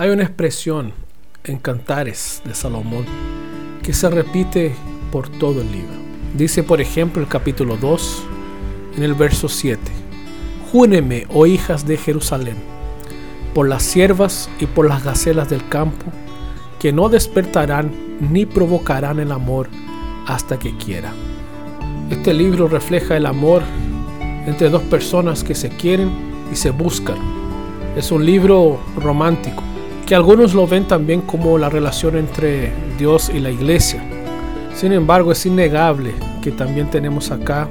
Hay una expresión en Cantares de Salomón que se repite por todo el libro. Dice, por ejemplo, el capítulo 2, en el verso 7, Júneme, oh hijas de Jerusalén, por las siervas y por las gacelas del campo, que no despertarán ni provocarán el amor hasta que quiera. Este libro refleja el amor entre dos personas que se quieren y se buscan. Es un libro romántico, que algunos lo ven también como la relación entre Dios y la iglesia. Sin embargo, es innegable que también tenemos acá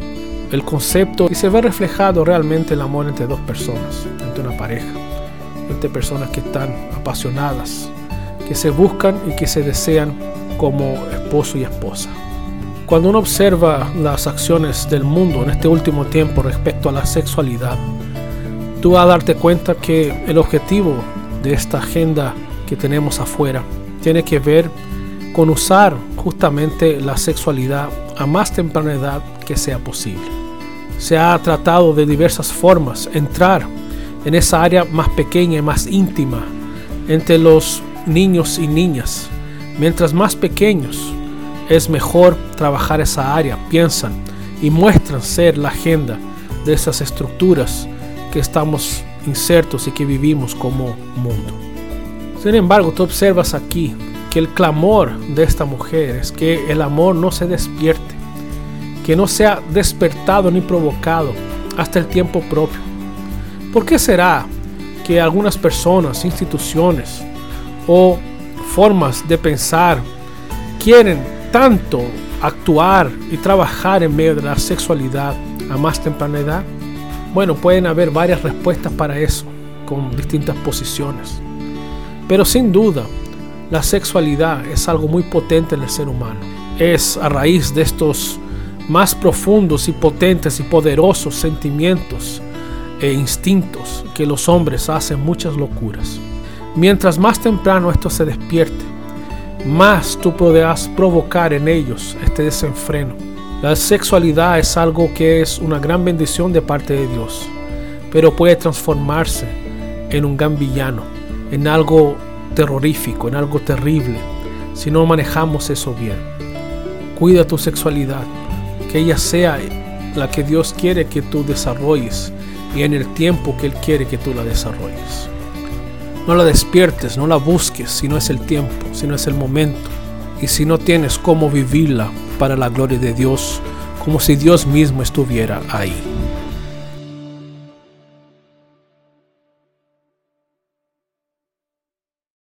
el concepto y se ve reflejado realmente el amor entre dos personas, entre una pareja, entre personas que están apasionadas, que se buscan y que se desean como esposo y esposa. Cuando uno observa las acciones del mundo en este último tiempo respecto a la sexualidad, tú vas a darte cuenta que el objetivo de esta agenda que tenemos afuera tiene que ver con usar justamente la sexualidad a más temprana edad que sea posible. Se ha tratado de diversas formas entrar en esa área más pequeña y más íntima entre los niños y niñas. Mientras más pequeños, es mejor trabajar esa área, piensan y muestran ser la agenda de esas estructuras que estamos insertos y que vivimos como mundo. Sin embargo, tú observas aquí que el clamor de esta mujer es que el amor no se despierte, que no sea despertado ni provocado hasta el tiempo propio. ¿Por qué será que algunas personas, instituciones o formas de pensar quieren tanto actuar y trabajar en medio de la sexualidad a más temprana edad? Bueno, pueden haber varias respuestas para eso, con distintas posiciones. Pero sin duda, la sexualidad es algo muy potente en el ser humano. Es a raíz de estos más profundos y potentes y poderosos sentimientos e instintos que los hombres hacen muchas locuras. Mientras más temprano esto se despierte, más tú podrás provocar en ellos este desenfreno. La sexualidad es algo que es una gran bendición de parte de Dios, pero puede transformarse en un gran villano, en algo terrorífico, en algo terrible, si no manejamos eso bien. Cuida tu sexualidad, que ella sea la que Dios quiere que tú desarrolles y en el tiempo que Él quiere que tú la desarrolles. No la despiertes, no la busques si no es el tiempo, si no es el momento. Y si no tienes cómo vivirla para la gloria de Dios, como si Dios mismo estuviera ahí.